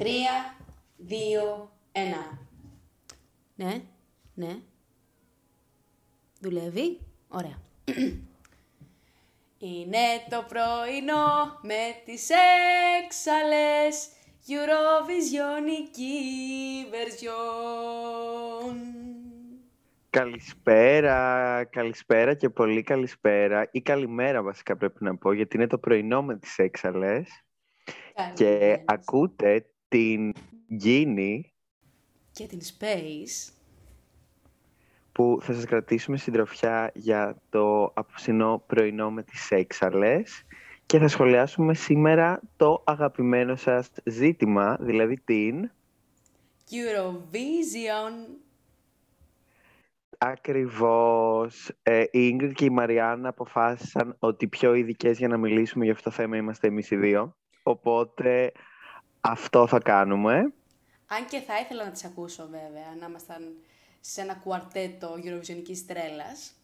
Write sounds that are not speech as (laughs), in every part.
Τρία, δύο, ένα. Ναι, ναι. Δουλεύει. Ωραία. Είναι το πρωινό με τις έξαλες Eurovisioniική version. Καλησπέρα, καλησπέρα και πολύ καλησπέρα ή καλημέρα βασικά πρέπει να πω γιατί είναι το πρωινό με τις έξαλες και Καλημέρα. ακούτε την Γκίνη Και την Space. που θα σας κρατήσουμε συντροφιά για το απόψινό πρωινό με τις έξαλες και θα σχολιάσουμε σήμερα το αγαπημένο σας ζήτημα, δηλαδή την Eurovision. Ακριβώς. Ε, η Ingrid και η Μαριάννα αποφάσισαν ότι πιο ειδικές για να μιλήσουμε για αυτό το θέμα είμαστε εμείς οι δύο. Οπότε αυτό θα κάνουμε. Αν και θα ήθελα να τις ακούσω βέβαια, να ήμασταν σε ένα κουαρτέτο Eurovisionικής τρέλας.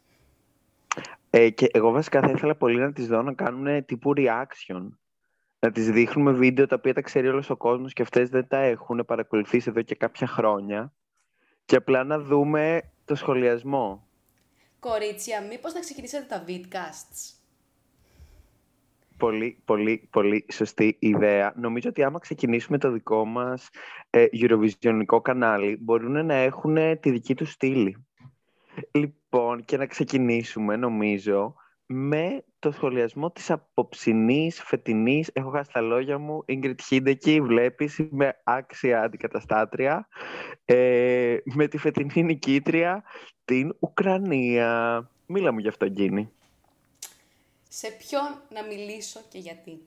Ε, και εγώ βασικά θα ήθελα πολύ να τις δω να κάνουν τύπου reaction. Να τις δείχνουμε βίντεο τα οποία τα ξέρει όλος ο κόσμος και αυτές δεν τα έχουν παρακολουθήσει εδώ και κάποια χρόνια. Και απλά να δούμε το σχολιασμό. Κορίτσια, μήπως να ξεκινήσετε τα vidcasts; Πολύ, πολύ, πολύ σωστή ιδέα. Νομίζω ότι άμα ξεκινήσουμε το δικό μας ε, Eurovisionικό κανάλι, μπορούν να έχουν τη δική τους στήλη. Λοιπόν, και να ξεκινήσουμε, νομίζω, με το σχολιασμό της απόψινής, φετινής, έχω χάσει τα λόγια μου, Ingrid Hideki, βλέπεις, είμαι άξια αντικαταστάτρια, ε, με τη φετινή νικήτρια, την Ουκρανία. Μίλα μου γι' αυτό, Γκίνη. Σε ποιον να μιλήσω και γιατί.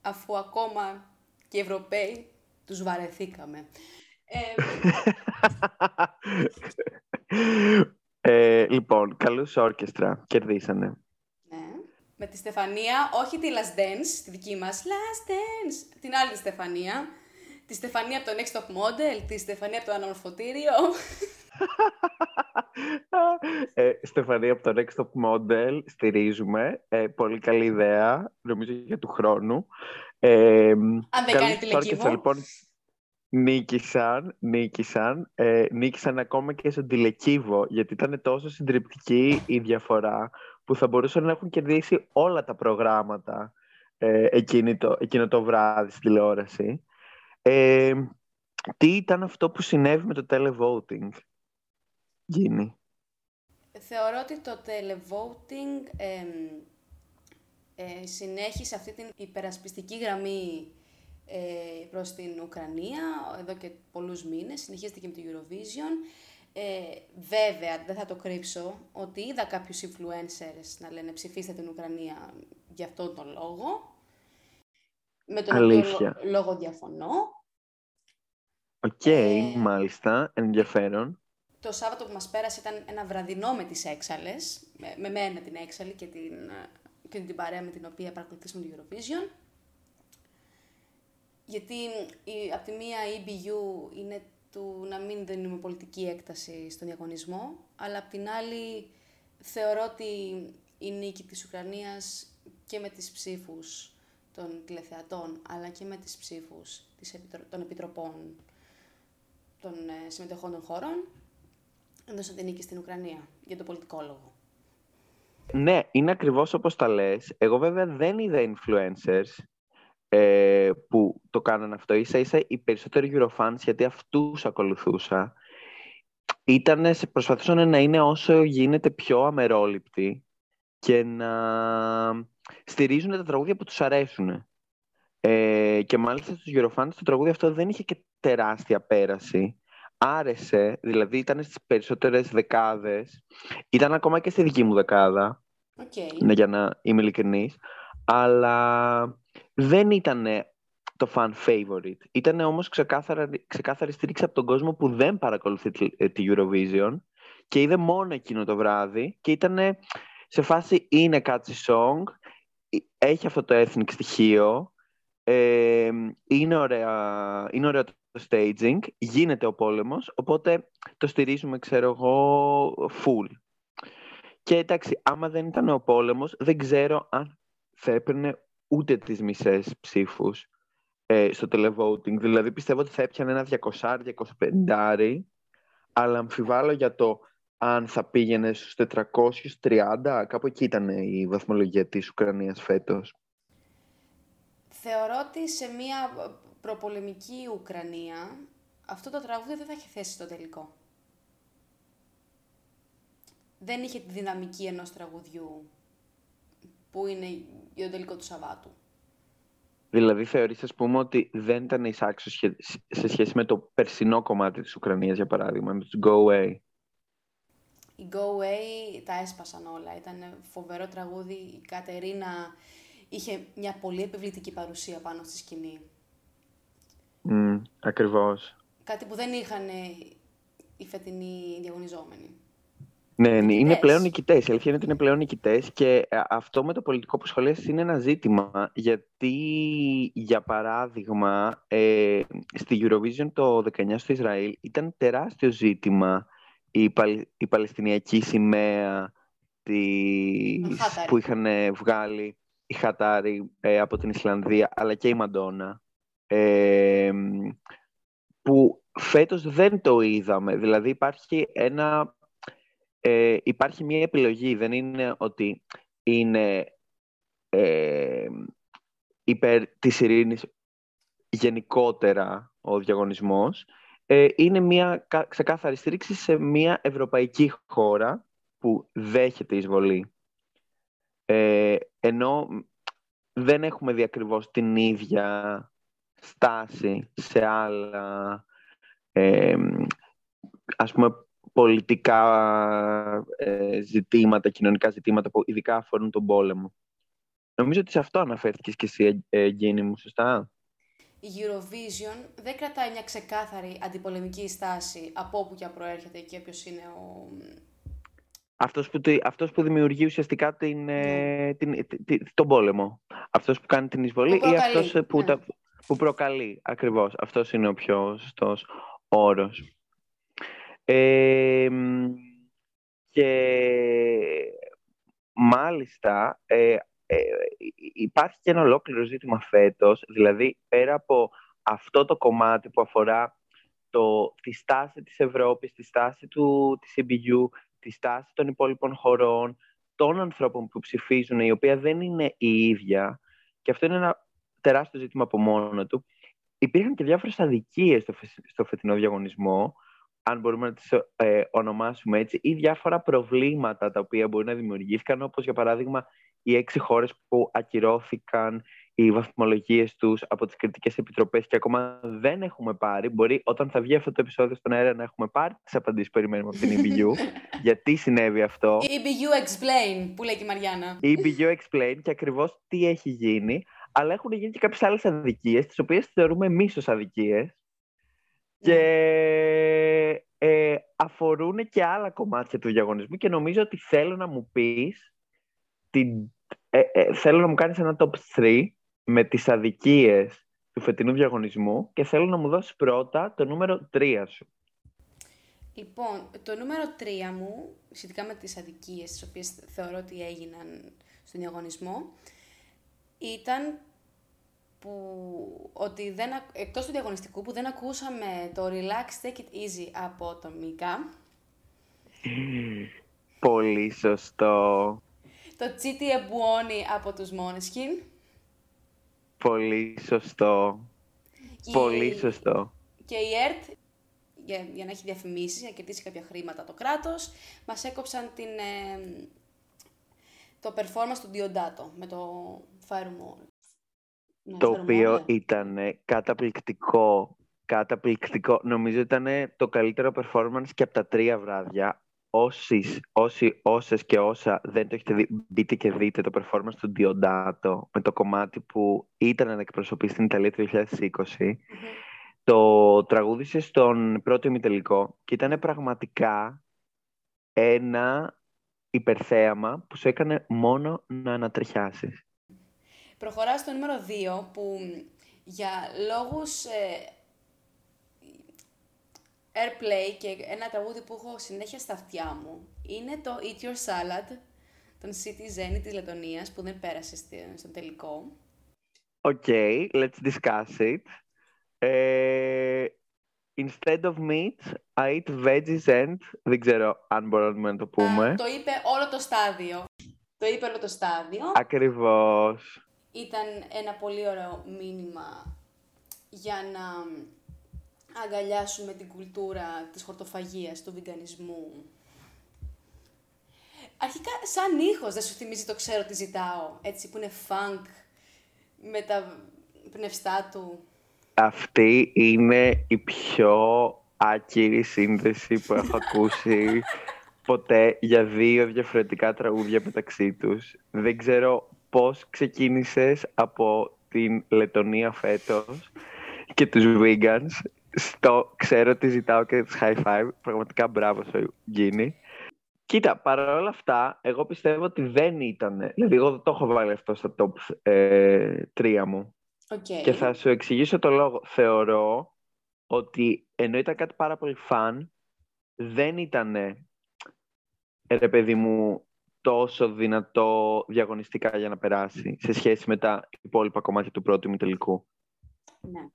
Αφού ακόμα και οι Ευρωπαίοι τους βαρεθήκαμε. Ε, ε, λοιπόν, καλούς όρκεστρα. Κερδίσανε. ναι. Με τη Στεφανία, όχι τη Last Dance, τη δική μας Last Dance, την άλλη τη Στεφανία. Τη Στεφανία από το Next Top Model, τη Στεφανία από το Αναμορφωτήριο. Ε, Στεφανία από το Next Top Model στηρίζουμε. Ε, πολύ καλή ιδέα, νομίζω για του χρόνου. Ε, Αν δεν κάνει τηλεκύβο. όρκεστρα, λοιπόν, νίκησαν, νίκησαν, ε, νίκησαν ακόμα και στον τηλεκύβο, γιατί ήταν τόσο συντριπτική η διαφορά που θα μπορούσαν να έχουν κερδίσει όλα τα προγράμματα ε, εκείνη το, εκείνο το βράδυ στην τηλεόραση. Ε, τι ήταν αυτό που συνέβη με το televoting, Γίνει. Θεωρώ ότι το televoting εμ, ε, συνέχισε αυτή την υπερασπιστική γραμμή ε, προς την Ουκρανία εδώ και πολλούς μήνες, συνεχίζεται και με το Eurovision. Ε, βέβαια, δεν θα το κρύψω, ότι είδα κάποιους influencers να λένε ψηφίστε την Ουκρανία για αυτόν τον λόγο. Με τον Αλήθεια. οποίο λο- λόγο διαφωνώ. Οκ, Ε, μάλιστα, ενδιαφέρον. Το Σάββατο που μας πέρασε ήταν ένα βραδινό με τις έξαλλες, με, με μένα την έξαλλη και την, ε, και την παρέα με την οποία παρακολουθήσαμε το Eurovision. Γιατί η, από τη μία η EBU είναι του να μην δίνουμε πολιτική έκταση στον διαγωνισμό, αλλά από την άλλη θεωρώ ότι η νίκη της Ουκρανίας και με τις ψήφους των τηλεθεατών, αλλά και με τις ψήφους της επιτρο- των επιτροπών των ε, συμμετεχών των χώρων, έδωσαν την νίκη στην Ουκρανία για τον πολιτικό λόγο. Ναι, είναι ακριβώς όπως τα λες. Εγώ βέβαια δεν είδα influencers ε, που το κάνανε αυτό. Ίσα ίσα οι περισσότεροι Eurofans, γιατί αυτούς ακολουθούσα, ήτανε, σε- προσπαθούσαν να είναι όσο γίνεται πιο αμερόληπτοι και να στηρίζουν τα τραγούδια που τους αρέσουν. Ε, και μάλιστα στους Eurofans το τραγούδι αυτό δεν είχε και τεράστια πέραση. Άρεσε, δηλαδή ήταν στις περισσότερες δεκάδες. Ήταν ακόμα και στη δική μου δεκάδα, Οκ. ναι, για να είμαι ειλικρινής. Αλλά δεν ήταν το fan favorite. Ήταν όμως ξεκάθαρα, ξεκάθαρη στήριξη από τον κόσμο που δεν παρακολουθεί τη, ε, τη Eurovision και είδε μόνο εκείνο το βράδυ και ήταν σε φάση είναι catchy song, ε, έχει αυτό το ethnic στοιχείο, ε, είναι, ωραία, είναι ωραίο το staging, γίνεται ο πόλεμος, οπότε το στηρίζουμε, ξέρω εγώ, full. Και εντάξει, άμα δεν ήταν ο πόλεμος, δεν ξέρω αν θα έπαιρνε ούτε τις μισές ψήφους ε, στο televoting. Δηλαδή πιστεύω ότι θα έπιανε ένα 200-250, αλλά αμφιβάλλω για το αν θα πήγαινε στους 430, κάπου εκεί ήταν η βαθμολογία της Ουκρανίας φέτος. Θεωρώ ότι σε μια προπολεμική Ουκρανία αυτό το τραγούδι δεν θα έχει θέση στο τελικό. Δεν είχε τη δυναμική ενός τραγουδιού που είναι για το τελικό του Σαββάτου. Δηλαδή θεωρείς, ας πούμε, ότι δεν ήταν εισάξιο σε σχέση με το περσινό κομμάτι της Ουκρανίας, για παράδειγμα, με τους Go Away; Οι Go Away τα έσπασαν όλα. Ήταν φοβερό τραγούδι. Η Κατερίνα είχε μια πολύ επιβλητική παρουσία πάνω στη σκηνή. Mm, ακριβώς. Κάτι που δεν είχαν οι φετινοί διαγωνιζόμενοι. Ναι, ναι είναι πλέον νικητές. Η αλήθεια είναι ότι είναι πλέον νικητές και ε, αυτό με το πολιτικό που σχολιάζει είναι ένα ζήτημα. Γιατί, για παράδειγμα, ε, στη Eurovision το 19 στο Ισραήλ ήταν τεράστιο ζήτημα η, η Παλαιστινιακή σημαία της, που είχαν βγάλει η Χατάρι ε, από την Ισλανδία, αλλά και η Μαντόνα. Ε, που φέτος δεν το είδαμε. Δηλαδή υπάρχει ένα ε, υπάρχει μια επιλογή. Δεν είναι ότι είναι ε, υπέρ της ειρήνης γενικότερα ο διαγωνισμός. Ε, είναι μια ξεκάθαρη στήριξη σε μια ευρωπαϊκή χώρα που δέχεται εισβολή. Ε, ενώ δεν έχουμε δει ακριβώς την ίδια στάση σε άλλα ε, ας πούμε πολιτικά ε, ζητήματα, κοινωνικά ζητήματα που ειδικά αφορούν τον πόλεμο. Νομίζω ότι σε αυτό αναφέρθηκες και εσύ, ε, μου, σωστά; Η Eurovision δεν κρατάει μια ξεκάθαρη αντιπολεμική στάση από όπου και αν προέρχεται και ποιος είναι ο... Αυτός που, αυτός που δημιουργεί ουσιαστικά την, ε, ναι. την, την, τον πόλεμο. Αυτός που κάνει την εισβολή ή αυτός που, ναι. τα, που προκαλεί. Ακριβώς. Αυτός είναι ο πιο σωστός όρος και μάλιστα ε, ε, υπάρχει και ένα ολόκληρο ζήτημα φέτος, δηλαδή πέρα από αυτό το κομμάτι που αφορά το, τη στάση της Ευρώπης, τη στάση του, της EBU, τη στάση των υπόλοιπων χωρών, των ανθρώπων που ψηφίζουν, η οποία δεν είναι η ίδια, και αυτό είναι ένα τεράστιο ζήτημα από μόνο του, υπήρχαν και διάφορες αδικίες στο, στο φετινό διαγωνισμό, αν μπορούμε να τις ε, ονομάσουμε έτσι, ή διάφορα προβλήματα τα οποία μπορεί να δημιουργήθηκαν, όπως για παράδειγμα οι έξι χώρες που ακυρώθηκαν οι βαθμολογίες τους από τις κριτικές επιτροπές και ακόμα δεν έχουμε πάρει. Μπορεί όταν θα βγει αυτό το επεισόδιο στον αέρα να έχουμε πάρει τις απαντήσεις που περιμένουμε από την (laughs) EBU. γιατί συνέβη αυτό; EBU Explain, που λέει και η Μαριάννα. EBU Explain και ακριβώς τι έχει γίνει. Αλλά έχουν γίνει και κάποιες άλλες αδικίες, τις οποίες θεωρούμε εμείς ως αδικίες. Και ε, αφορούν και άλλα κομμάτια του διαγωνισμού και νομίζω ότι θέλω να μου πεις την, ε, ε, θέλω να μου κάνεις ένα top 3 με τις αδικίες του φετινού διαγωνισμού και θέλω να μου δώσεις πρώτα το νούμερο 3 σου. Λοιπόν, το νούμερο 3 μου, σχετικά με τις αδικίες τις οποίες θεωρώ ότι έγιναν στον διαγωνισμό, ήταν που ότι δεν, εκτός του διαγωνιστικού που δεν ακούσαμε το Relax Take It Easy από το Μίκα. Πολύ σωστό. Το Τσίτι Εμπουόνι από τους Måneskin. Πολύ σωστό. Πολύ σωστό. Και η ΕΡΤ, για, για να έχει διαφημίσεις, για να κερδίσει κάποια χρήματα το κράτος, μας έκοψαν την, ε, το performance του Diodato με το Firewall το οποίο ήταν καταπληκτικό. Καταπληκτικό. Νομίζω ήταν το καλύτερο performance και από τα τρία βράδια. Όσοι, όσοι, όσες και όσα δεν το έχετε δει, μπείτε και δείτε το performance του Diodato με το κομμάτι που ήταν να εκπροσωπεί στην Ιταλία το 2020. Το τραγούδισε στον πρώτο ημιτελικό και ήταν πραγματικά ένα υπερθέαμα που σου έκανε μόνο να ανατριχιάσεις. Προχωράω στο νούμερο 2 που για λόγους ε, airplay και ένα τραγούδι που έχω συνέχεια στα αυτιά μου είναι το Eat Your Salad των City Zen της Λετωνίας που δεν πέρασε στον τελικό. Okay, let's discuss it. Ε, instead of meat, I eat veggies and... Δεν ξέρω αν μπορούμε να το πούμε. Α, το είπε όλο το στάδιο. Το είπε όλο το στάδιο. Ακριβώς. Ήταν ένα πολύ ωραίο μήνυμα για να αγκαλιάσουμε την κουλτούρα της χορτοφαγίας, του βιγκανισμού. Αρχικά, σαν ήχος δεν σου θυμίζει το ξέρω τι ζητάω, έτσι που είναι funk, με τα πνευστά του. Αυτή είναι η πιο άκυρη σύνδεση που έχω ακούσει (laughs) ποτέ για δύο διαφορετικά τραγούδια μεταξύ τους. Δεν ξέρω πώς ξεκίνησες από την Λετωνία φέτος και τους vegans στο ξέρω τι ζητάω και τους high five. Πραγματικά μπράβο σου, Γκίνη. Κοίτα, παρόλα αυτά, εγώ πιστεύω ότι δεν ήταν. Δηλαδή, εγώ δεν το έχω βάλει αυτό στα top ε, 3 μου. Okay. Και θα σου εξηγήσω το λόγο. Θεωρώ ότι ενώ ήταν κάτι πάρα πολύ φαν, δεν ήταν, ρε παιδί μου, τόσο δυνατό διαγωνιστικά για να περάσει σε σχέση με τα υπόλοιπα κομμάτια του πρώτου ημιτελικού. Ναι.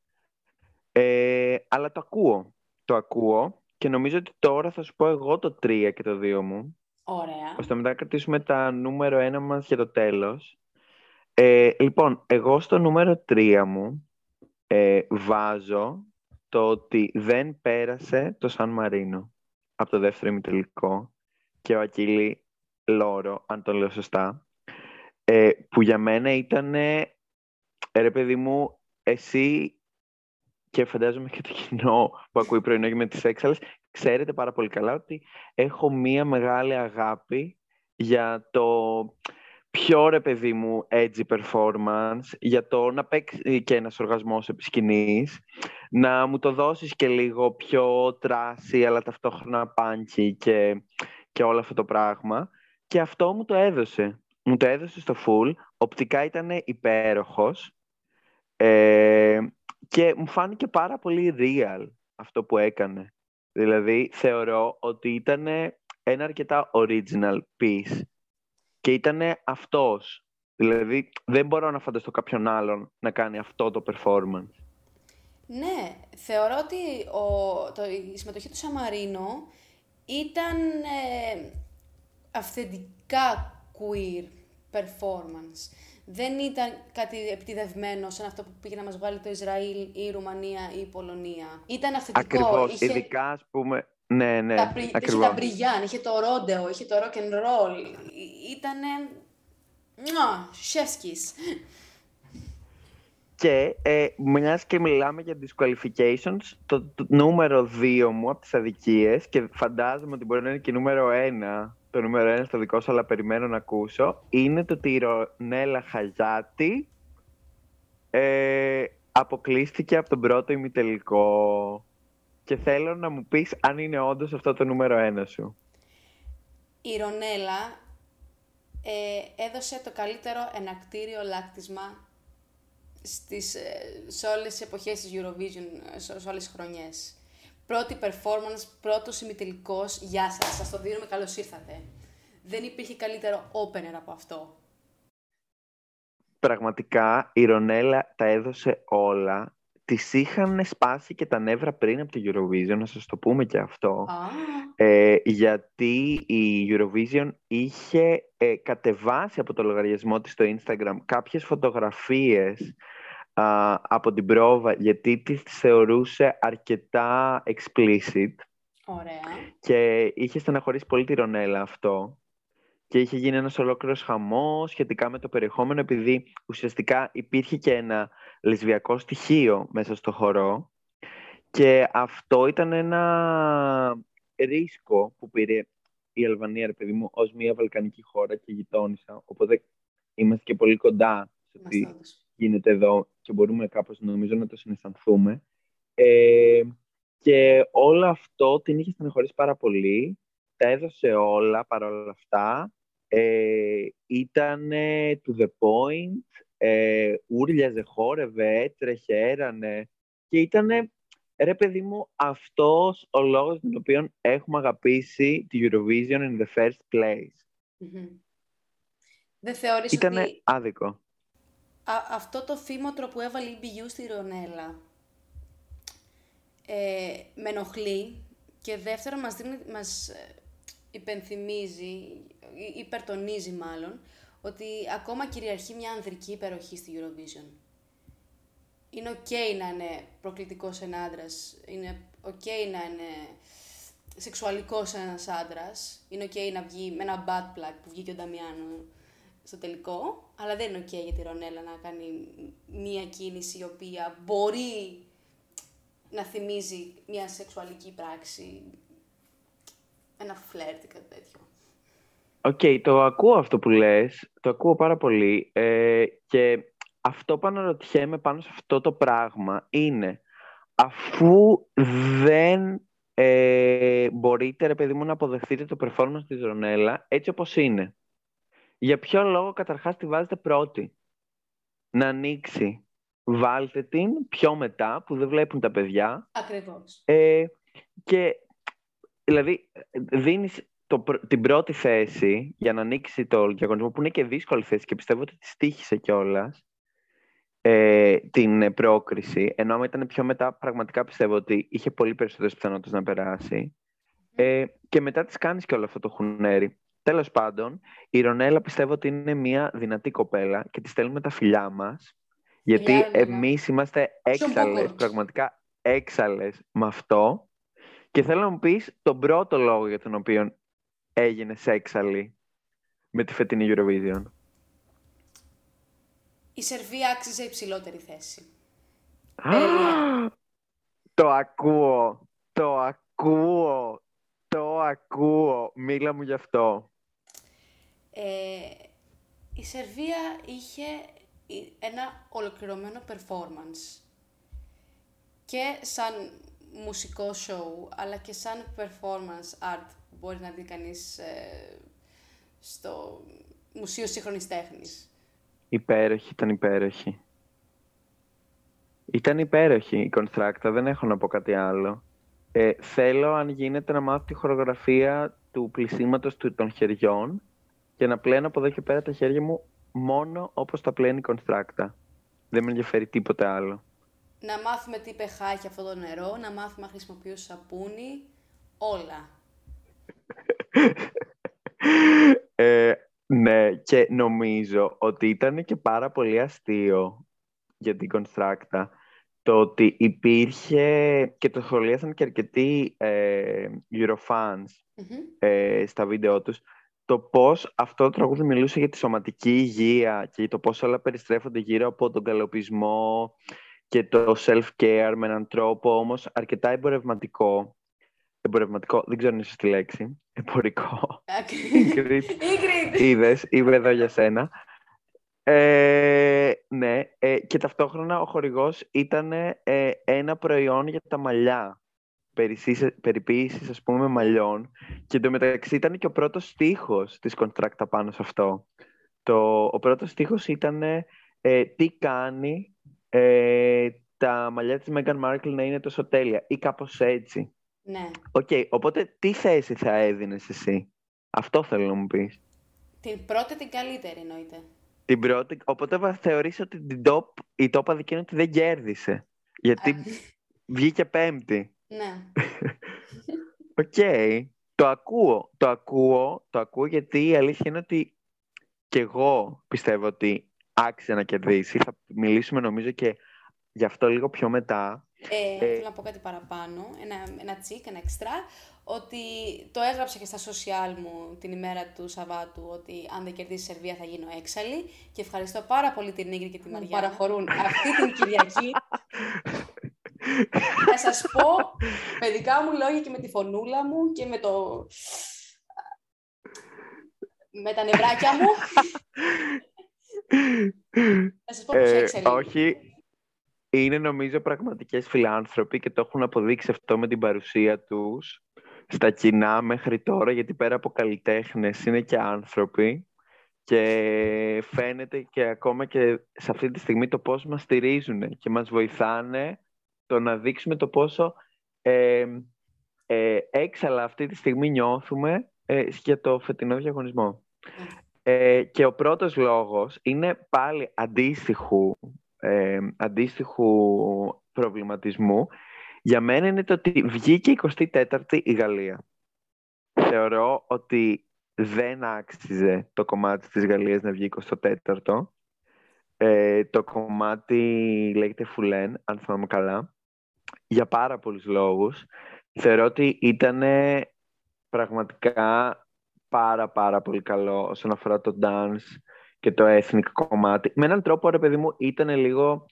Ε, αλλά το ακούω. Το ακούω και νομίζω ότι τώρα θα σου πω εγώ το 3 και το 2 μου. Ωραία. ώστε μετά να κρατήσουμε τα νούμερο 1 μας για το τέλος. Ε, λοιπόν, εγώ στο νούμερο 3 μου ε, βάζω το ότι δεν πέρασε το Σαν Μαρίνο από το δεύτερο ημιτελικό και ο Ακύλη Λόρο, αν το λέω σωστά, ε, που για μένα ήταν, ρε παιδί μου, εσύ και φαντάζομαι και το κοινό που ακούει πρωινό με τις έξαλες, ξέρετε πάρα πολύ καλά ότι έχω μία μεγάλη αγάπη για το πιο ρε παιδί μου edgy performance, για το να παίξει και ένας οργασμός επί σκηνής, να μου το δώσεις και λίγο πιο τράση αλλά ταυτόχρονα πάνκι και, και όλο αυτό το πράγμα. Και αυτό μου το έδωσε. Μου το έδωσε στο full. Οπτικά ήταν υπέροχος. Ε, και μου φάνηκε πάρα πολύ real αυτό που έκανε. Δηλαδή, θεωρώ ότι ήταν ένα αρκετά original piece και ήταν αυτός. Δηλαδή, δεν μπορώ να φανταστώ κάποιον άλλον να κάνει αυτό το performance. Ναι, θεωρώ ότι ο, το, η συμμετοχή του Σαμαρίνο ήταν ε, αυθεντικά queer performance. Δεν ήταν κάτι επιτιδευμένο σαν αυτό που πήγε να μας βγάλει το Ισραήλ ή η Ρουμανία ή η Πολωνία. Ήταν αυθεντικό. Ακριβώς, είχε... ειδικά ας πούμε... Ναι, ναι, τα, πρι... ακριβώς. Είχε τα μπριγιάν, είχε το ρόντεο, είχε το rock and roll. Ήτανε... Μουα, chef's Και ε, μιας και μιλάμε για disqualifications, το, το, νούμερο 2 μου από τις αδικίες και φαντάζομαι ότι μπορεί να είναι και νούμερο 1 το νούμερο ένα στο δικό σου, αλλά περιμένω να ακούσω, είναι το ότι η Ρονέλα Χαζάτη ε, αποκλείστηκε από τον πρώτο ημιτελικό. Και θέλω να μου πεις αν είναι όντως αυτό το νούμερο ένα σου. Η Ρονέλα ε, έδωσε το καλύτερο ενακτήριο λάκτισμα στις, ε, σε όλες τις εποχές της Eurovision, σε, σε όλες τις χρονιές πρώτη performance, πρώτος ημιτελικός, γεια σας, σας το δίνουμε, καλώς ήρθατε. Δεν υπήρχε καλύτερο opener από αυτό. Πραγματικά η Ρονέλα τα έδωσε όλα. Τη είχαν σπάσει και τα νεύρα πριν από το Eurovision, να σας το πούμε και αυτό. Ε, γιατί η Eurovision είχε ε, κατεβάσει από το λογαριασμό της στο Instagram κάποιες φωτογραφίες από την πρόβα γιατί τις θεωρούσε αρκετά explicit. Ωραία. Και είχε στεναχωρήσει πολύ τη Ρονέλα αυτό. Και είχε γίνει ένας ολόκληρος χαμός σχετικά με το περιεχόμενο επειδή ουσιαστικά υπήρχε και ένα λεσβιακό στοιχείο μέσα στο χορό. Και αυτό ήταν ένα ρίσκο που πήρε η Αλβανία, ρε παιδί μου, ως μια βαλκανική χώρα και γειτόνισσα. Οπότε είμαστε και πολύ κοντά σε τι γίνεται εδώ και μπορούμε κάπως νομίζω να το συναισθανθούμε. Ε, και όλο αυτό την είχε στεναχωρήσει πάρα πολύ. Τα έδωσε όλα παρόλα αυτά. Ε, ήταν to the point. Ε, ούρλιαζε, χόρευε, έτρεχε, έρανε. Και ήταν, ρε παιδί μου, αυτός ο λόγος τον οποίο έχουμε αγαπήσει τη Eurovision in the first place. Mm-hmm. Δεν θεωρείς Ήτανε ότι... άδικο. Αυτό το φήμοτρο που έβαλε η BU στη Ρονέλα ε, με ενοχλεί και δεύτερον μας, δίνει, μας ε, υπενθυμίζει, υπερτονίζει μάλλον, ότι ακόμα κυριαρχεί μια ανδρική υπεροχή στη Eurovision. Είναι οκ να είναι προκλητικός ένας άντρας, είναι οκ να είναι σεξουαλικός ένας άντρας, είναι οκ να βγει με ένα butt plug που βγήκε ο Νταμιάνο στο τελικό, αλλά δεν είναι οκ για τη Ρονέλα να κάνει μία κίνηση η οποία μπορεί να θυμίζει μια σεξουαλική πράξη, ένα φλερτ ή κάτι τέτοιο. OK, okay, το ακούω αυτό που λες, το ακούω πάρα πολύ ε, και αυτό που αναρωτιέμαι πάνω σε αυτό το πράγμα είναι αφού δεν ε, μπορείτε, ρε παιδί μου, να αποδεχτείτε το performance της Ρονέλα έτσι όπως είναι. Για ποιο λόγο καταρχάς τη βάζετε πρώτη; Να ανοίξει. Βάλτε την πιο μετά που δεν βλέπουν τα παιδιά. Ακριβώς. Ε, και δηλαδή δίνεις το, την πρώτη θέση για να ανοίξει το διαγωνισμό που είναι και δύσκολη θέση και πιστεύω ότι τη στήχησε κιόλας ε, την πρόκριση, ενώ άμα ήταν πιο μετά, πραγματικά πιστεύω ότι είχε πολύ περισσότερες πιθανότητες να περάσει. Ε, και μετά τη κάνεις και όλο αυτό το χουνέρι. Τέλος πάντων, η Ρονέλα πιστεύω ότι είναι μια δυνατή κοπέλα και τη στέλνουμε τα φιλιά μας, γιατί Φιλιά, εμείς είμαστε έξαλλες, πραγματικά έξαλλες με αυτό. Και θέλω να μου πεις τον πρώτο λόγο για τον οποίο έγινε έξαλλη με τη φετινή Eurovision. Η Σερβία άξιζε υψηλότερη θέση. το ακούω, το ακούω, το ακούω. Μίλα μου γι' αυτό. Ε, η Σερβία είχε ένα ολοκληρωμένο performance. Και σαν μουσικό show, αλλά και σαν performance art που μπορεί να δει κανείς ε, στο Μουσείο Σύγχρονης Τέχνης. Υπέροχη, ήταν υπέροχη. Ήταν υπέροχη η Constructa, δεν έχω να πω κάτι άλλο. Ε, θέλω, αν γίνεται, να μάθω τη χορογραφία του πλησίματος του, των χεριών και να πλένω από εδώ και πέρα τα χέρια μου μόνο όπως τα πλένει η Constructa. Δεν με ενδιαφέρει τίποτε άλλο. Να μάθουμε τι pH έχει αυτό το νερό, να μάθουμε να χρησιμοποιώ σαπούνι, όλα. (laughs) ε, ναι, και νομίζω ότι ήταν και πάρα πολύ αστείο για την Constructa το ότι υπήρχε και το σχολίασαν και αρκετοί ε, Eurofans ε, στα βίντεο τους το πώς αυτό το τραγούδι μιλούσε για τη σωματική υγεία και το πώς όλα περιστρέφονται γύρω από τον καλοπισμό και το self-care με έναν τρόπο όμως αρκετά εμπορευματικό. Εμπορευματικό, δεν ξέρω αν είναι σωστή λέξη. Εμπορικό. Ingrid. Είδες, είμαι εδώ για σένα. Ε, ναι, ε, και ταυτόχρονα ο χορηγός ήταν ε, ένα προϊόν για τα μαλλιά. Περιποίησης, ας πούμε, μαλλιών. Και εντωμεταξύ ήταν και ο πρώτος στίχος της Konstrakta πάνω σε αυτό. Το, ο πρώτος στίχος ήταν ε, τι κάνει ε, τα μαλλιά της Meghan Markle να είναι τόσο τέλεια ή κάπως έτσι. Ναι. OK, okay, οπότε τι θέση θα έδινες εσύ; Αυτό θέλω να μου πεις. Την πρώτη την καλύτερη εννοείται. Την πρώτη, οπότε θα θεωρήσω ότι την top, η top αδικία είναι ότι δεν κέρδισε. Γιατί βγήκε πέμπτη. Ναι. (laughs) OK. Okay. Το ακούω. Το ακούω. Το ακούω γιατί η αλήθεια είναι ότι και εγώ πιστεύω ότι άξιζε να κερδίσει. Θα μιλήσουμε νομίζω και γι' αυτό λίγο πιο μετά. Ε, θέλω να πω κάτι παραπάνω, ένα, ένα τσίκ, ένα εξτρά, ότι το έγραψα και στα social μου την ημέρα του Σαββάτου ότι αν δεν κερδίσει η Σερβία θα γίνω έξαλλη και ευχαριστώ πάρα πολύ την Νίγκρη και τη Μαριά. παραχωρούν αυτή την Κυριακή. (laughs) θα σας πω με δικά μου λόγια και με τη φωνούλα μου και με το... με τα νευράκια μου. θα σας πω πως ε, Όχι, είναι νομίζω πραγματικές φιλάνθρωποι και το έχουν αποδείξει αυτό με την παρουσία τους στα κοινά μέχρι τώρα, γιατί πέρα από καλλιτέχνες είναι και άνθρωποι και φαίνεται και ακόμα και σε αυτή τη στιγμή το πώς μας στηρίζουν και μας βοηθάνε το να δείξουμε το πόσο ε, ε, έξαλα αυτή τη στιγμή νιώθουμε ε, για το φετινό διαγωνισμό. Ε, και ο πρώτος λόγος είναι πάλι αντίστοιχου, ε, αντίστοιχου προβληματισμού. Για μένα είναι το ότι βγήκε 24η η Γαλλία. Θεωρώ ότι δεν άξιζε το κομμάτι της Γαλλίας να βγει 24ο. Ε, το κομμάτι λέγεται Φουλέν, αν θυμάμαι καλά, για πάρα πολλούς λόγους. Θεωρώ ότι ήταν πραγματικά πάρα πάρα πολύ καλό όσον αφορά το dance και το ethnic κομμάτι. Με έναν τρόπο, ρε παιδί μου, ήταν λίγο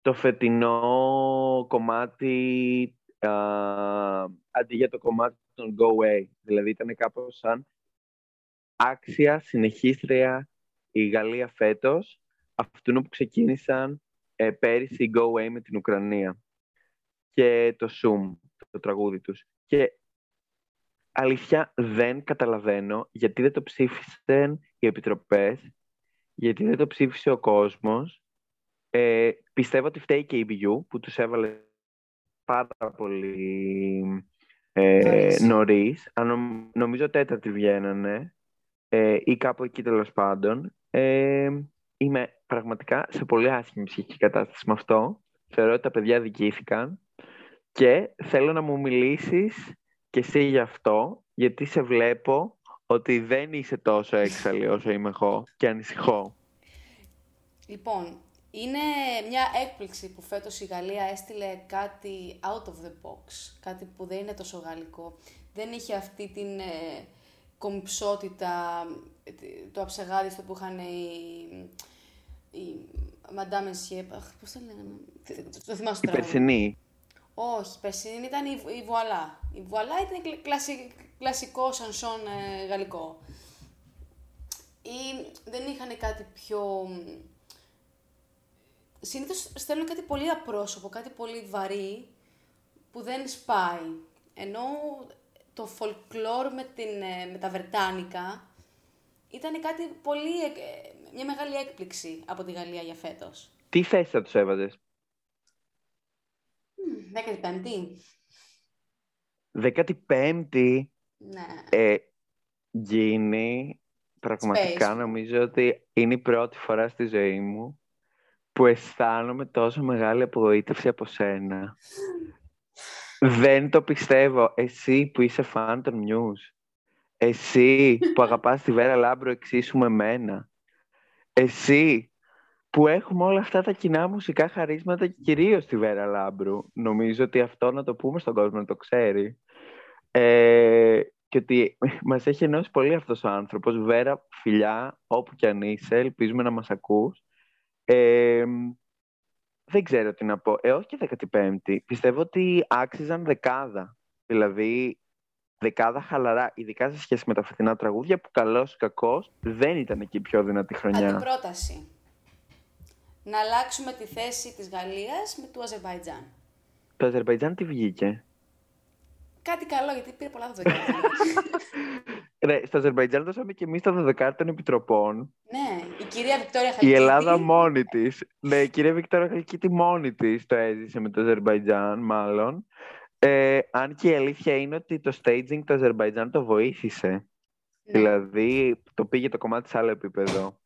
το φετινό κομμάτι α, αντί για το κομμάτι των Go Away. Δηλαδή ήταν κάπως σαν άξια συνεχίστρια η Γαλλία φέτος αυτού που ξεκίνησαν ε, πέρυσι η Go Away με την Ουκρανία και το Zoom, το τραγούδι τους. Και αλήθεια δεν καταλαβαίνω γιατί δεν το ψήφισαν οι επιτροπές, γιατί δεν το ψήφισε ο κόσμος. Ε, πιστεύω ότι φταίει και η BU που τους έβαλε πάρα πολύ ε, νωρίς. νομίζω τέταρτη βγαίνανε ε, ή κάπου εκεί τέλος πάντων. Ε, είμαι πραγματικά σε πολύ άσχημη ψυχική κατάσταση με αυτό. Θεωρώ ότι τα παιδιά δικήθηκαν και θέλω να μου μιλήσεις και εσύ γι' αυτό, γιατί σε βλέπω ότι δεν είσαι τόσο έξαλλη όσο είμαι εγώ και ανησυχώ. Λοιπόν, είναι μια έκπληξη που φέτος η Γαλλία έστειλε κάτι out of the box, κάτι που δεν είναι τόσο γαλλικό. Δεν είχε αυτή την ε, κομψότητα, το αψεγάδιστο που είχαν οι, οι Madame Monsieur, αχ, πώς το λέγανε, το θυμάσαι τώρα. Η περσινή. Όχι, η περσινή ήταν η, η Βουαλά. Η Βουαλά ήταν κλασι, κλασικό σανσόν ε, γαλλικό. Ή δεν είχαν κάτι πιο... Συνήθως στέλνουν κάτι πολύ απρόσωπο, κάτι πολύ βαρύ, που δεν σπάει. Ενώ το folklore με, την, ε, με τα Βρετάνικα ήταν κάτι πολύ, ε, μια μεγάλη έκπληξη από τη Γαλλία για φέτος. Τι θέση θα τους έβαζες; Δέκατη πέμπτη. Δέκατη πέμπτη. Ναι. Ε, γίνει, πραγματικά νομίζω ότι είναι η πρώτη φορά στη ζωή μου που αισθάνομαι τόσο μεγάλη απογοήτευση από σένα. Δεν το πιστεύω. Εσύ που είσαι fan των news. Εσύ που αγαπάς τη Βέρα Λάμπρο εξίσου με μένα. Εσύ που έχουμε όλα αυτά τα κοινά μουσικά χαρίσματα και κυρίως τη Βέρα Λάμπρου. Νομίζω ότι αυτό να το πούμε στον κόσμο να το ξέρει. Ε, και ότι μας έχει ενώσει πολύ αυτός ο άνθρωπος. Βέρα, φιλιά, όπου κι αν είσαι, ελπίζουμε να μας ακούς. Ε, δεν ξέρω τι να πω. Ε, όχι και 15η. Πιστεύω ότι άξιζαν δεκάδα. Δηλαδή, δεκάδα χαλαρά, ειδικά σε σχέση με τα φετινά τραγούδια, που καλός ή κακός δεν ήταν εκεί η πιο δυνατή χρονιά. Αντιπρόταση. Να αλλάξουμε τη θέση της Γαλλίας με του Αζερβαϊτζάν. Το Αζερβαϊτζάν τι βγήκε; Κάτι καλό, γιατί πήρε πολλά δωδεκάρτα. (laughs) Ρε, στο Αζερβαϊτζάν δώσαμε και εμείς τα δωδεκάρτα των επιτροπών. Ναι, η κυρία Βικτόρια Χαλκίτη. Η Ελλάδα μόνη της. ναι, η κυρία Βικτόρια Χαλκίτη μόνη της το έζησε με το Αζερβαϊτζάν, μάλλον. Ε, αν και η αλήθεια είναι ότι το staging το Αζερβαϊτζάν το βοήθησε. Ναι. Δηλαδή, το πήγε το κομμάτι σε άλλο επίπεδο.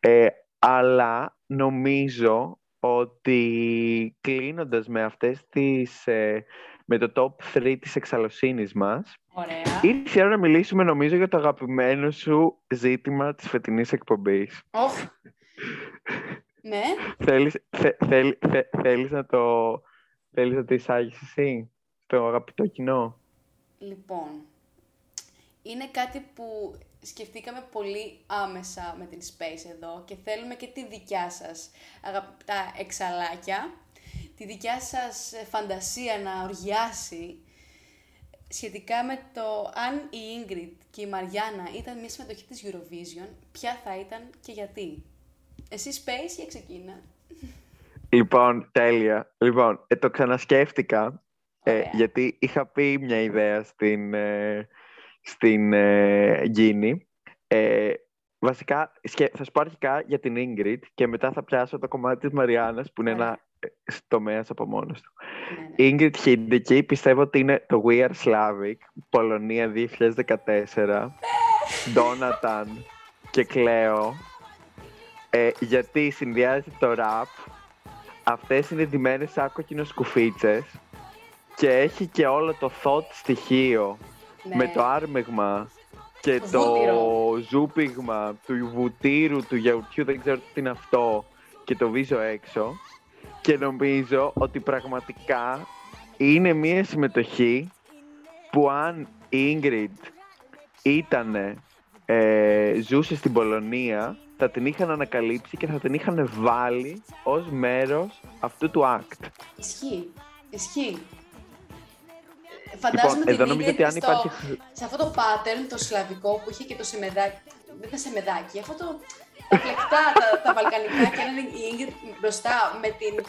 Ε, αλλά νομίζω ότι κλείνοντας με αυτές τις ε, με το top 3 της εξαλωσύνης μας. Ωραία. Ήρθε η ώρα να μιλήσουμε νομίζω για το αγαπημένο σου ζήτημα της φετινής εκπομπής. Oh. (laughs) ναι. Θέλεις, θε, θέλ, θε, θέλεις να το θέλεις να το εισάγεις εσύ, το αγαπητό κοινό; Λοιπόν, είναι κάτι που σκεφτήκαμε πολύ άμεσα με την Space εδώ και θέλουμε και τη δικιά σας αγαπητά εξαλάκια τη δικιά σας φαντασία να οργιάσει σχετικά με το αν η Ingrid και η Μαριάννα ήταν μια συμμετοχή της Eurovision, ποια θα ήταν και γιατί. Εσύ Space ή ξεκίνα. Λοιπόν, τέλεια. Λοιπόν, ε, το ξανασκέφτηκα, ε, γιατί είχα πει μια ιδέα στην, ε, στην ε, Ε, βασικά, θα σου πω αρχικά για την Ingrid και μετά θα πιάσω το κομμάτι της Μαριάννας, που είναι ένα τομέας από μόνος του. Ναι, ναι. Ingrid Hindeki πιστεύω ότι είναι το We Are Slavic, Πολωνία 2014. Donatan. και κλαίω ε, γιατί συνδυάζει το ραπ αυτές είναι ντυμένες σαν κοκκινοσκουφίτσες και έχει και όλο το thought στοιχείο Ναι. με το άρμεγμα και Το το βούτυρο. ζούπιγμα του βουτύρου, του γιαουρτιού, δεν ξέρω τι είναι αυτό και το βίζω έξω και νομίζω ότι πραγματικά είναι μια συμμετοχή που αν η Ingrid ήταν ζούσε στην Πολωνία θα την είχαν ανακαλύψει και θα την είχαν βάλει ως μέρος αυτού του act. Ισχύει. Ισχύει. Φαντάζομαι Λοιπόν, την εδώ νομίζω Ingrid ότι αν στο- υπάρχει- σε αυτό το pattern, το σλαβικό που είχε και το σεμεδάκι, δεν ήταν σεμεδάκι, αυτό το, τα φλεκτά, τα, τα βαλκανικά και έναν η Ingrid μπροστά με την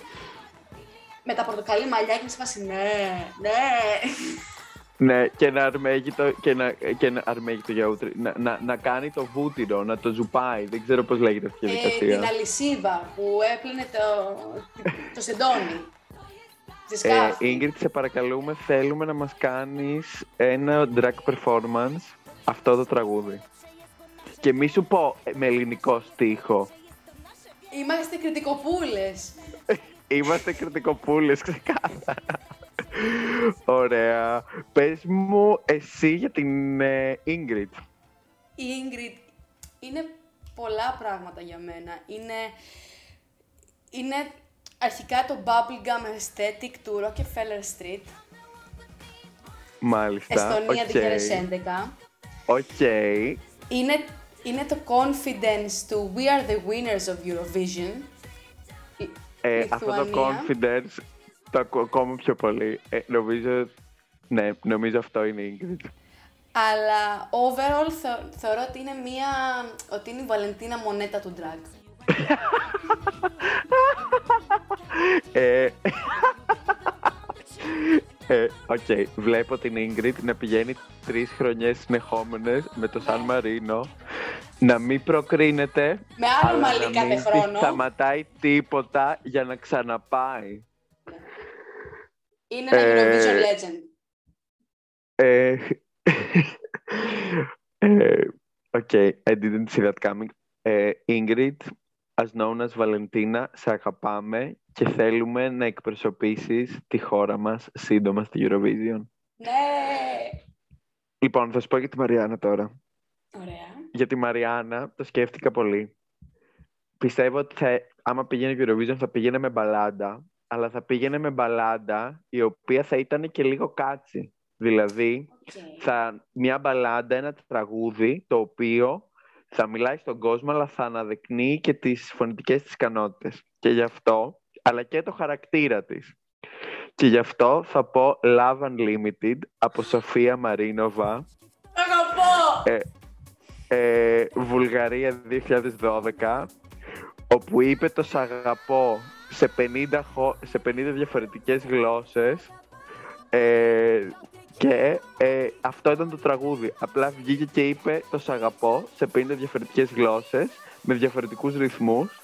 με τα πορτοκαλί μαλλιά και με σε φάση ναι, ναι. Ναι, και να αρμέγει το, και να, και να, αρμέγει το γιαούρτι, να, να, να κάνει το βούτυρο, να το ζουπάει. Δεν ξέρω πώς λέγεται αυτή η Ε, διαδικασία. την αλυσίδα που έπλαινε το, το σεντόνι. Τη Ε, σκάφη. Ingrid, σε παρακαλούμε, θέλουμε να μας κάνεις ένα drag performance αυτό το τραγούδι. Και μη σου πω ε, με ελληνικό στίχο. Είμαστε κριτικοπούλες. Είμαστε κριτικοπούλες, ξεκάθαρα. Ωραία. Πες μου εσύ για την ε, Ingrid. Η Ingrid είναι πολλά πράγματα για μένα. Είναι, είναι αρχικά το bubblegum aesthetic του Rockefeller Street, Μάλιστα. Εστονία οκ. 2011. Οκ. Είναι, είναι το confidence του We are the winners of Eurovision. Η- Ε, αυτό το Λιθουανία. confidence το ακούω ακόμα πιο πολύ. Ε, νομίζω, ναι, νομίζω αυτό είναι η Ingrid. Αλλά overall θεω- θεωρώ ότι είναι μία, ότι είναι η Βαλεντίνα Μονέτα του drag. (laughs) Ε, ε, Οκ, βλέπω την Ingrid να πηγαίνει τρεις χρονιές συνεχόμενες με το Σαν Μαρίνο, να μην προκρίνεται, Με άλλο αλλά μαλλί να κάθε μην της χρόνο. σταματάει τίποτα για να ξαναπάει. Είναι ένα Ε, Eurovision legend. Ε, ε, okay, I didn't see that coming. Ε, Ingrid, as known as Valentina, σε αγαπάμε και θέλουμε να εκπροσωπήσεις τη χώρα μας σύντομα στη Eurovision. Ναι! Λοιπόν, θα σου πω για τη Μαριάννα τώρα. Ωραία. Για τη Μαριάννα το σκέφτηκα πολύ. Πιστεύω ότι θα, άμα πήγαινε Eurovision θα πήγαινε με μπαλάντα, αλλά θα πήγαινε με μπαλάντα η οποία θα ήταν και λίγο catchy. Δηλαδή, Οκ. θα, μια μπαλάντα, ένα τραγούδι το οποίο θα μιλάει στον κόσμο αλλά θα αναδεικνύει και τις φωνητικές της ικανότητες. Και γι' αυτό, αλλά και το χαρακτήρα της. Και γι' αυτό θα πω Love Unlimited από Σοφία Μαρίνοβα, Αγαπώ! ε, Βουλγαρία 2012, όπου είπε το «Σ' αγαπώ» σε 50, χω- σε 50 διαφορετικές γλώσσες ε, και ε, αυτό ήταν το τραγούδι. Απλά βγήκε και είπε τος «Σ' αγαπώ» σε 50 διαφορετικές γλώσσες με διαφορετικούς ρυθμούς.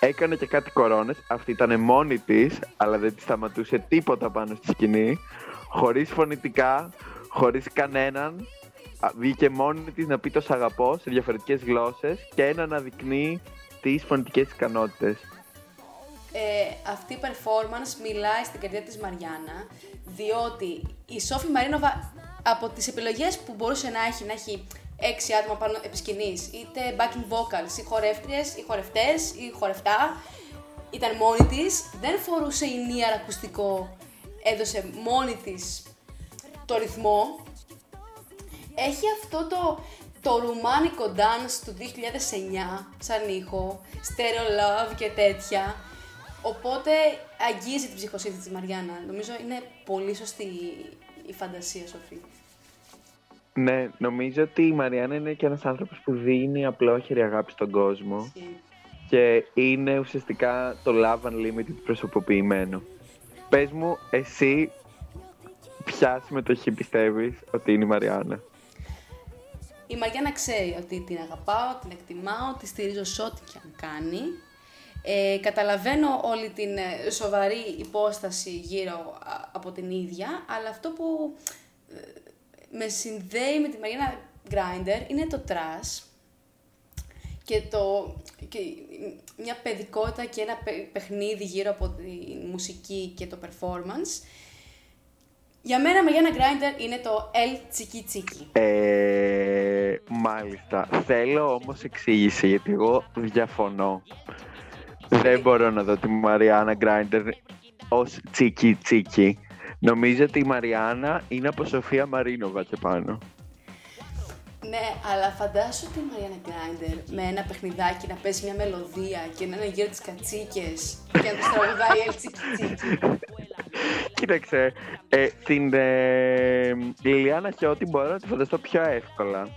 Έκανε και κάτι κορώνες. Αυτή ήταν μόνη της, αλλά δεν της σταματούσε τίποτα πάνω στη σκηνή. Χωρίς φωνητικά, χωρίς κανέναν. Α, Βγήκε μόνη της να πει τος «Σ' αγαπώ» σε διαφορετικές γλώσσες και να αναδεικνύει τις φωνητικές ικανότητες. Ε, αυτή η performance μιλάει στην καρδιά της Μαριάννα, διότι η Σόφη Μαρίνοβα από τις επιλογές που μπορούσε να έχει, να έχει έξι άτομα πάνω επί σκηνής, είτε backing vocals, ή χορεύτριες, ή χορευτές, ή χορευτά, ήταν μόνη της, δεν φορούσε ενίαρα ακουστικό, έδωσε μόνη της το ρυθμό. Έχει αυτό το, το ρουμάνικο dance του 2009, σαν ήχο, stereo love και τέτοια. Οπότε αγγίζει την ψυχοσύνθεση της Μαριάννα. Νομίζω είναι πολύ σωστή η φαντασία, Σοφή. Ναι, νομίζω ότι η Μαριάννα είναι και ένας άνθρωπος που δίνει απλόχερη αγάπη στον κόσμο και είναι ουσιαστικά το Love Unlimited προσωποποιημένο. Πες μου, εσύ ποια συμμετοχή πιστεύεις ότι είναι η Μαριάννα; Η Μαριάννα ξέρει ότι την αγαπάω, την εκτιμάω, τη στηρίζω σε ό,τι και αν κάνει. Ε, καταλαβαίνω όλη την ε, σοβαρή υπόσταση γύρω α, από την ίδια, αλλά αυτό που ε, με συνδέει με τη Μαριάννα Grinder είναι το trash. και, το, και μια παιδικότητα και ένα παι- παιχνίδι γύρω από τη μουσική και το performance. Για μένα, Μαριάννα Γκράιντερ είναι το El Chiki Chiki. Ε, μάλιστα. Θέλω όμως εξήγηση, γιατί εγώ διαφωνώ. Δεν μπορώ να δω τη Μαριάννα Γκράιντερ ως Chiki Chiki. Νομίζω ότι η Μαριάννα είναι από Σοφία Μαρίνοβα και πάνω. Ναι, αλλά φαντάσου τη Μαριάννα Γκράιντερ με ένα παιχνιδάκι να παίζει μια μελωδία και να είναι γύρω τις κατσίκες και να τους τραγουδάει El Τσίκι Τσίκι. Κοίταξε, ε, την ε, Λιλιάνα Χιώτη μπορώ να τη φανταστώ πιο εύκολα.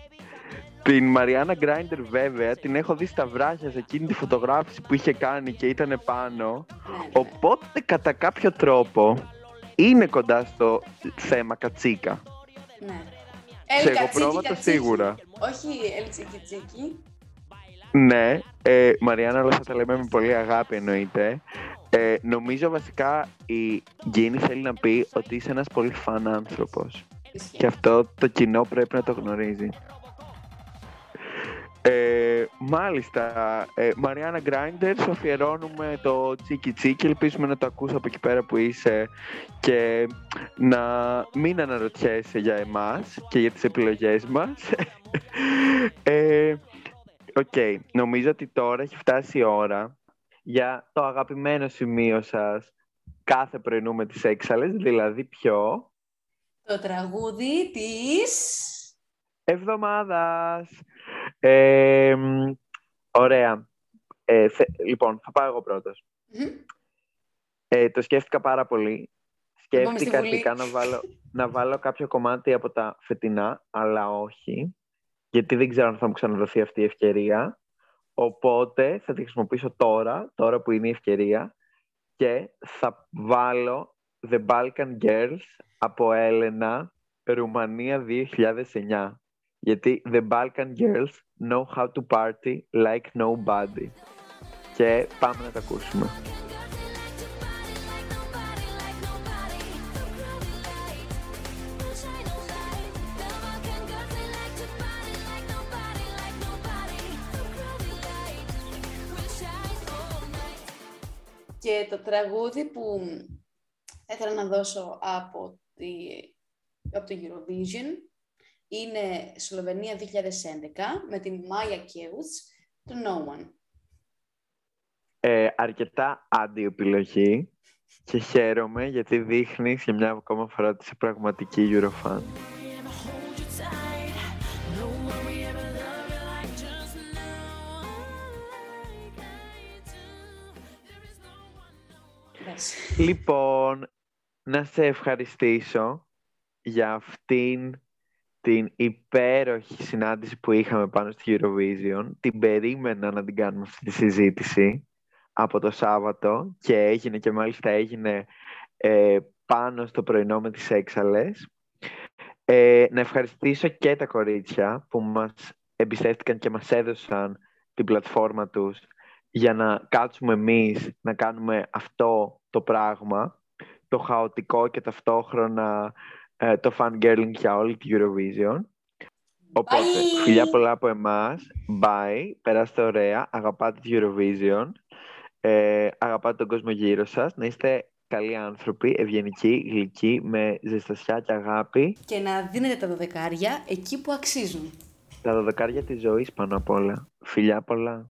Την Μαριάννα Γκράιντερ βέβαια την έχω δει στα βράχια σε εκείνη τη φωτογράφηση που είχε κάνει και ήταν πάνω. Ναι, ναι. Οπότε κατά κάποιο τρόπο είναι κοντά στο θέμα κατσίκα. Ναι. Σε El εγώ κατσίκι, πρόβατα κατσίκι. σίγουρα. Όχι El Τσίκι Τσίκι. Ναι, ε, Μαριάννα όλα αυτά τα λέμε με πολύ αγάπη εννοείται. Ε, νομίζω βασικά η Γκίνη θέλει να πει ότι είσαι ένας πολύ φαν άνθρωπος. Ισχύει. Και αυτό το κοινό πρέπει να το γνωρίζει. Ε, μάλιστα, ε, Μαριάννα Γκράιντερ, σου αφιερώνουμε το τσίκι τσίκι, ελπίζουμε να το ακούς από εκεί πέρα που είσαι και να μην αναρωτιέσαι για εμάς και για τις επιλογές μας. ε, Οκ, νομίζω ότι τώρα έχει φτάσει η ώρα για το αγαπημένο σημείο σας κάθε πρωινού με τις έξαλες, δηλαδή ποιο; Το τραγούδι της... εβδομάδας. Ε, μ, ωραία. Ε, θε- λοιπόν, θα πάω εγώ πρώτος. Μμμ. Ε, το σκέφτηκα πάρα πολύ. στη Σκέφτηκα Βουλή. αρχικά να βάλω, να βάλω κάποιο κομμάτι από τα φετινά, αλλά όχι. Γιατί δεν ξέρω αν θα μου ξαναδοθεί αυτή η ευκαιρία. Οπότε θα τη χρησιμοποιήσω τώρα, τώρα που είναι η ευκαιρία. Και θα βάλω The Balkan Girls από Έλενα, Ρουμανία 2009. Γιατί The Balkan Girls know how to party like nobody. Και πάμε να τα ακούσουμε. Και το τραγούδι που ήθελα να δώσω από, τη, από το Eurovision είναι Σλοβενία 2011 με την Maya Κέουτς του No One. Ε, αρκετά αντιεπιλογή και χαίρομαι γιατί δείχνεις για μια ακόμα φορά ότι είσαι πραγματική Eurofan. Πες. Λοιπόν, να σε ευχαριστήσω για αυτήν την υπέροχη συνάντηση που είχαμε πάνω στη Eurovision. Την περίμενα να την κάνουμε αυτή τη συζήτηση από το Σάββατο και έγινε και μάλιστα έγινε ε, πάνω στο πρωινό με τις έξαλες. Ε, να ευχαριστήσω και τα κορίτσια που μας εμπιστεύτηκαν και μας έδωσαν την πλατφόρμα τους για να κάτσουμε εμείς να κάνουμε αυτό το πράγμα, το χαοτικό και ταυτόχρονα ε, το fangirling για όλη τη Eurovision. Οπότε, Bye! φιλιά πολλά από εμάς. Bye. Περάστε ωραία. Αγαπάτε τη Eurovision. Ε, αγαπάτε τον κόσμο γύρω σας. Να είστε καλοί άνθρωποι, ευγενικοί, γλυκοί, με ζεστασιά και αγάπη. Και να δίνετε τα δωδεκάρια εκεί που αξίζουν. Τα δωδεκάρια της ζωής πάνω απ' όλα. Φιλιά πολλά.